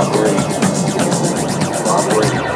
Operating. Operating.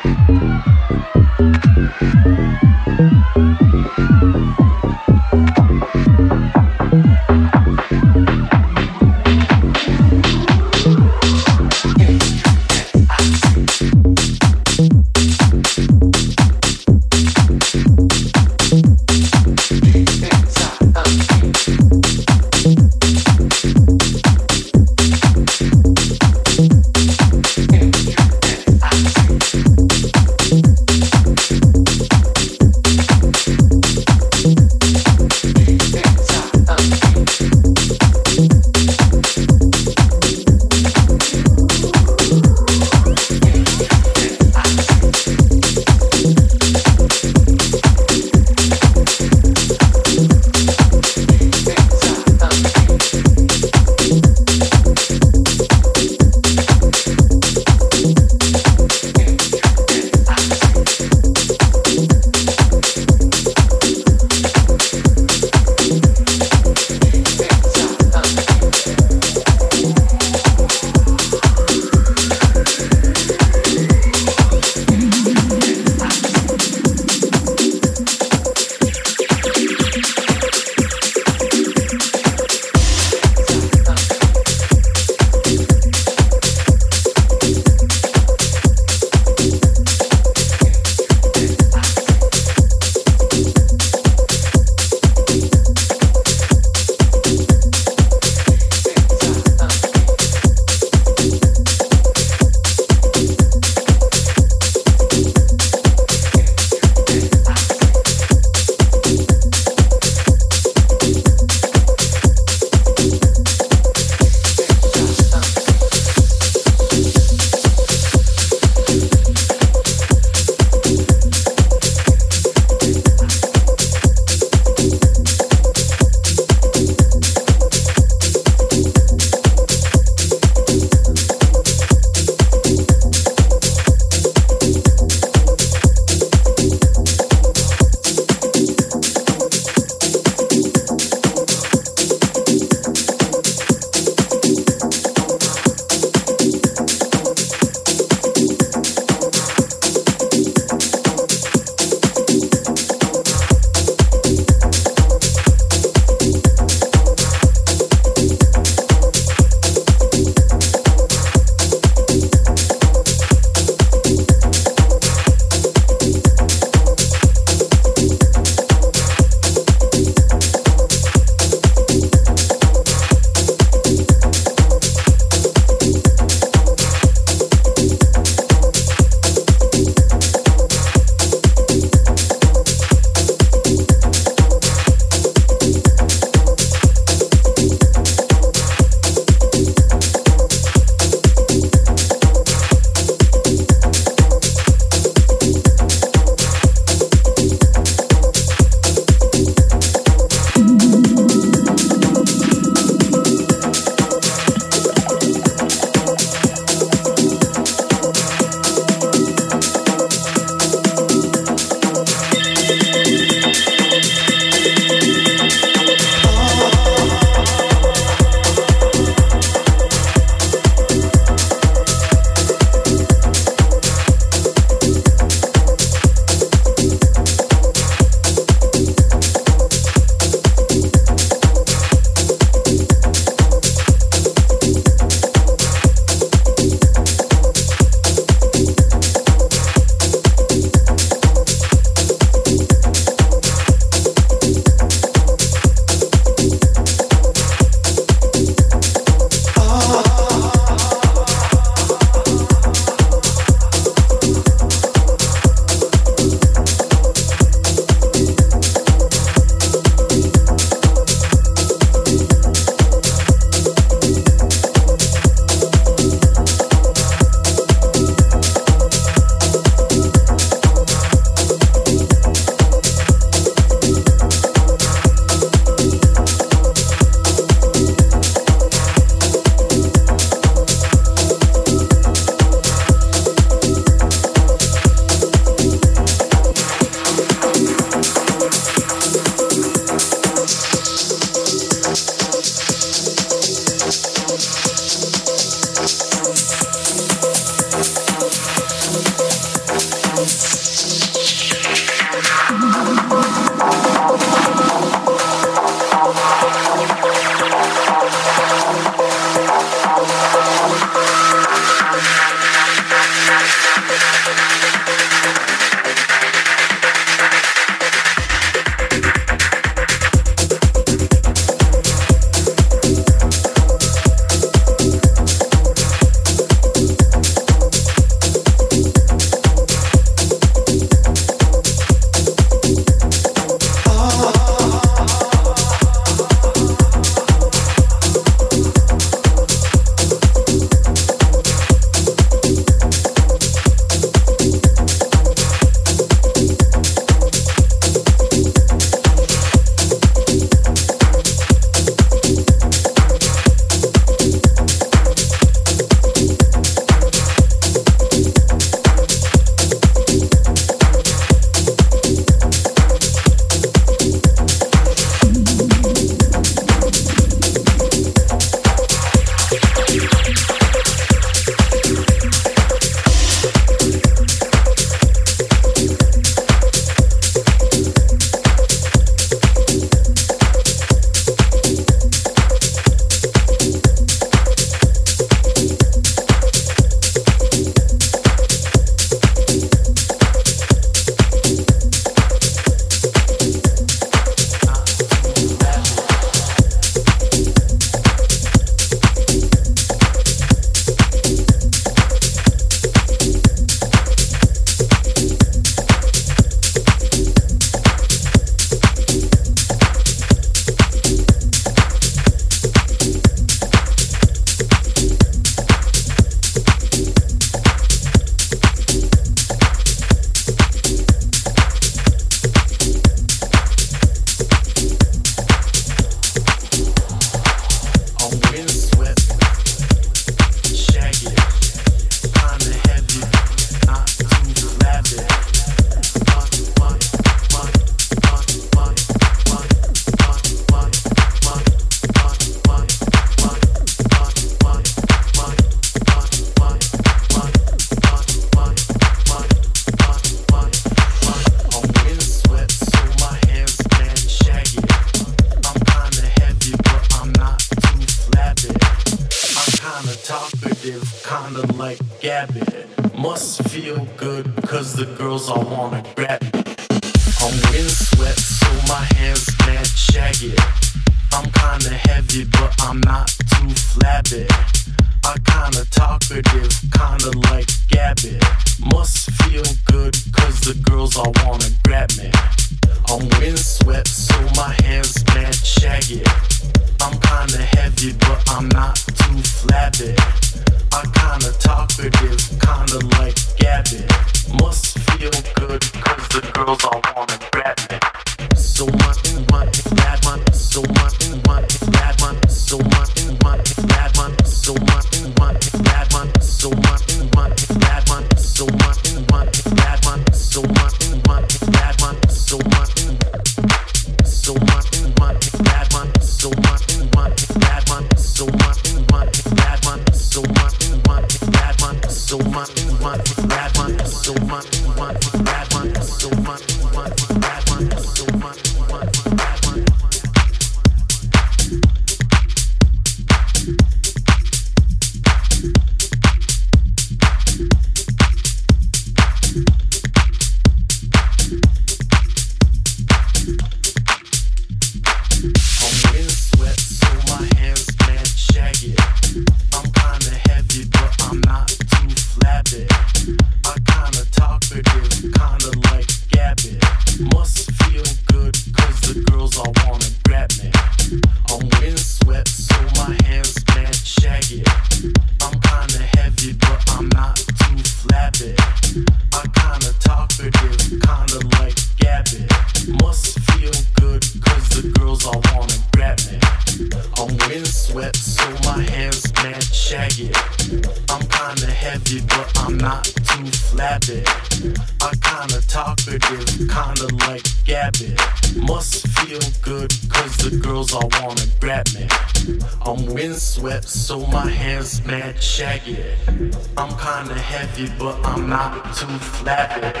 Not too flabby.